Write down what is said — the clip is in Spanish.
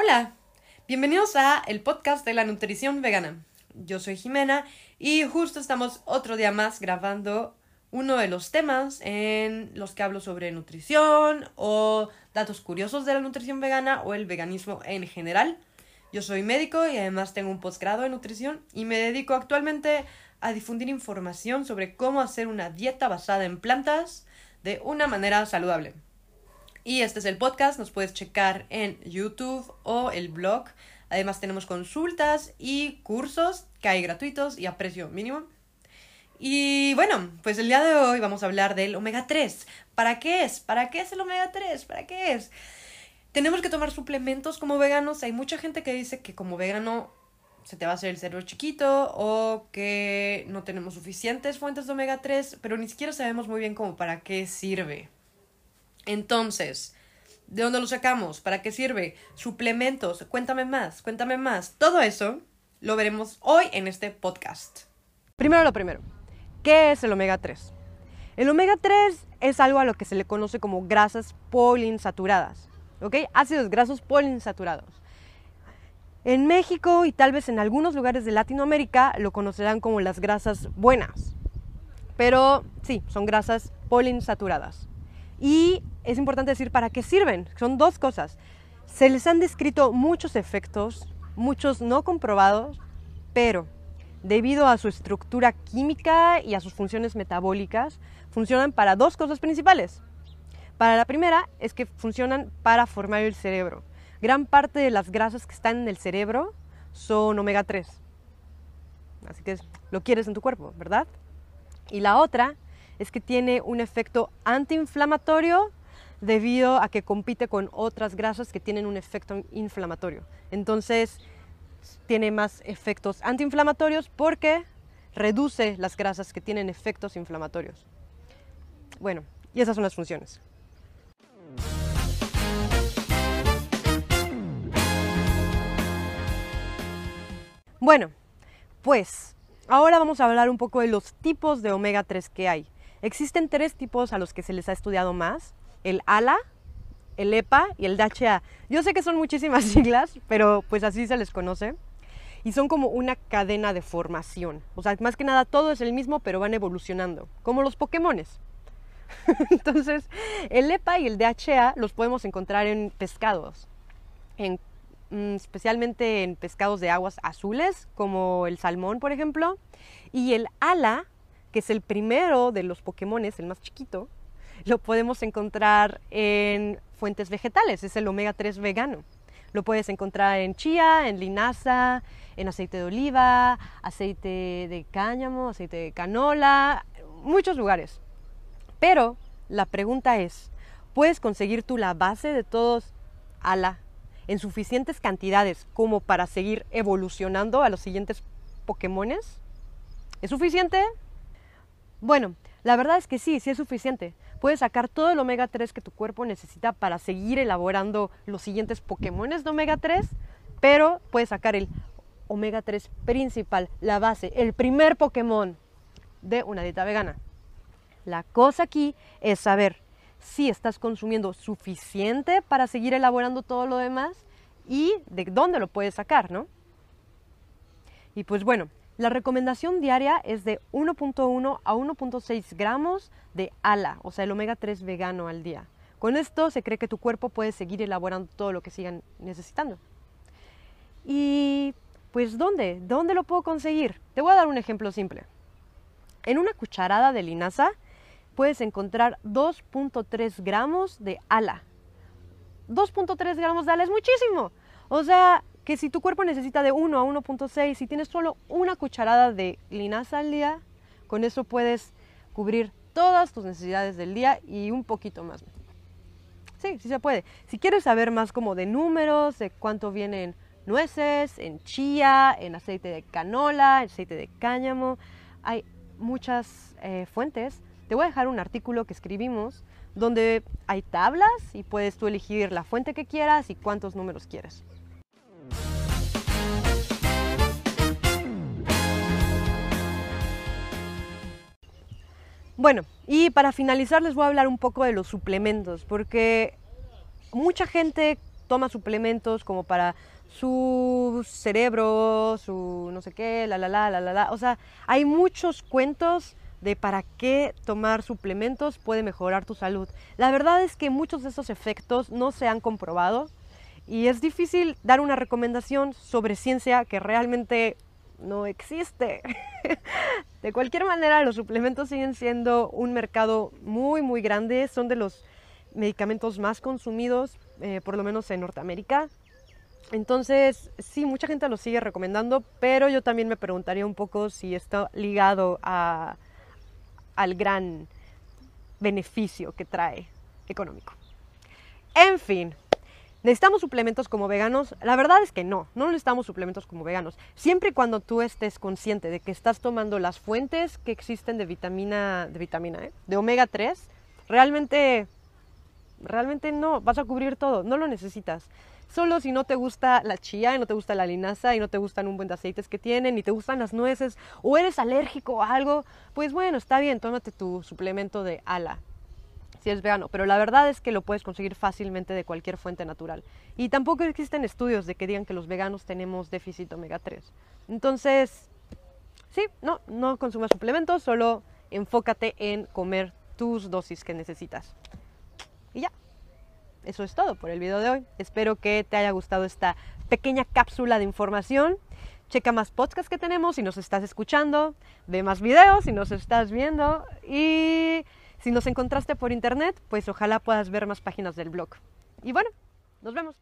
Hola, bienvenidos a el podcast de la nutrición vegana. Yo soy Jimena y justo estamos otro día más grabando uno de los temas en los que hablo sobre nutrición o datos curiosos de la nutrición vegana o el veganismo en general. Yo soy médico y además tengo un posgrado en nutrición y me dedico actualmente a difundir información sobre cómo hacer una dieta basada en plantas de una manera saludable. Y este es el podcast, nos puedes checar en YouTube o el blog. Además tenemos consultas y cursos que hay gratuitos y a precio mínimo. Y bueno, pues el día de hoy vamos a hablar del omega 3. ¿Para qué es? ¿Para qué es el omega 3? ¿Para qué es? Tenemos que tomar suplementos como veganos. Hay mucha gente que dice que como vegano se te va a hacer el cerebro chiquito o que no tenemos suficientes fuentes de omega 3, pero ni siquiera sabemos muy bien cómo para qué sirve. Entonces, ¿de dónde lo sacamos? ¿Para qué sirve? Suplementos, cuéntame más, cuéntame más. Todo eso lo veremos hoy en este podcast. Primero lo primero, ¿qué es el omega 3? El omega 3 es algo a lo que se le conoce como grasas poliinsaturadas, ¿ok? Ácidos grasos poliinsaturados. En México y tal vez en algunos lugares de Latinoamérica lo conocerán como las grasas buenas, pero sí, son grasas poliinsaturadas. Y es importante decir para qué sirven. Son dos cosas. Se les han descrito muchos efectos, muchos no comprobados, pero debido a su estructura química y a sus funciones metabólicas, funcionan para dos cosas principales. Para la primera es que funcionan para formar el cerebro. Gran parte de las grasas que están en el cerebro son omega 3. Así que lo quieres en tu cuerpo, ¿verdad? Y la otra es que tiene un efecto antiinflamatorio debido a que compite con otras grasas que tienen un efecto inflamatorio. Entonces, tiene más efectos antiinflamatorios porque reduce las grasas que tienen efectos inflamatorios. Bueno, y esas son las funciones. Bueno, pues ahora vamos a hablar un poco de los tipos de omega 3 que hay. Existen tres tipos a los que se les ha estudiado más, el ALA, el EPA y el DHA. Yo sé que son muchísimas siglas, pero pues así se les conoce. Y son como una cadena de formación. O sea, más que nada todo es el mismo, pero van evolucionando, como los Pokémones. Entonces, el EPA y el DHA los podemos encontrar en pescados, mm, especialmente en pescados de aguas azules, como el salmón, por ejemplo. Y el ALA que es el primero de los Pokémones, el más chiquito, lo podemos encontrar en fuentes vegetales, es el omega 3 vegano. Lo puedes encontrar en chía, en linaza, en aceite de oliva, aceite de cáñamo, aceite de canola, muchos lugares. Pero la pregunta es, ¿puedes conseguir tú la base de todos ala en suficientes cantidades como para seguir evolucionando a los siguientes Pokémones? ¿Es suficiente? Bueno, la verdad es que sí, sí es suficiente. Puedes sacar todo el omega 3 que tu cuerpo necesita para seguir elaborando los siguientes Pokémon de omega 3, pero puedes sacar el omega 3 principal, la base, el primer Pokémon de una dieta vegana. La cosa aquí es saber si estás consumiendo suficiente para seguir elaborando todo lo demás y de dónde lo puedes sacar, ¿no? Y pues bueno, la recomendación diaria es de 1.1 a 1.6 gramos de ALA, o sea, el omega 3 vegano al día. Con esto se cree que tu cuerpo puede seguir elaborando todo lo que sigan necesitando. Y pues ¿dónde? ¿Dónde lo puedo conseguir? Te voy a dar un ejemplo simple. En una cucharada de linaza puedes encontrar 2.3 gramos de ala. 2.3 gramos de ala es muchísimo. O sea, que si tu cuerpo necesita de 1 a 1.6, si tienes solo una cucharada de linaza al día, con eso puedes cubrir todas tus necesidades del día y un poquito más. Sí, sí se puede. Si quieres saber más como de números, de cuánto vienen nueces, en chía, en aceite de canola, en aceite de cáñamo, hay muchas eh, fuentes. Te voy a dejar un artículo que escribimos donde hay tablas y puedes tú elegir la fuente que quieras y cuántos números quieres. Bueno, y para finalizar les voy a hablar un poco de los suplementos, porque mucha gente toma suplementos como para su cerebro, su no sé qué, la la la la la la. O sea, hay muchos cuentos de para qué tomar suplementos puede mejorar tu salud. La verdad es que muchos de esos efectos no se han comprobado y es difícil dar una recomendación sobre ciencia que realmente no existe. de cualquier manera, los suplementos siguen siendo un mercado muy, muy grande. Son de los medicamentos más consumidos, eh, por lo menos en Norteamérica. Entonces, sí, mucha gente los sigue recomendando, pero yo también me preguntaría un poco si está ligado al gran beneficio que trae económico. En fin, ¿Necesitamos suplementos como veganos? La verdad es que no, no necesitamos suplementos como veganos. Siempre y cuando tú estés consciente de que estás tomando las fuentes que existen de vitamina, de vitamina, ¿eh? de omega 3, realmente, realmente no, vas a cubrir todo, no lo necesitas. Solo si no te gusta la chía y no te gusta la linaza y no te gustan un buen de aceites que tienen y te gustan las nueces o eres alérgico a algo, pues bueno, está bien, tómate tu suplemento de ala si es vegano, pero la verdad es que lo puedes conseguir fácilmente de cualquier fuente natural. Y tampoco existen estudios de que digan que los veganos tenemos déficit omega 3. Entonces, sí, no, no consumas suplementos, solo enfócate en comer tus dosis que necesitas. Y ya, eso es todo por el video de hoy. Espero que te haya gustado esta pequeña cápsula de información. Checa más podcasts que tenemos si nos estás escuchando, ve más videos si nos estás viendo y si nos encontraste por internet, pues ojalá puedas ver más páginas del blog. Y bueno, nos vemos.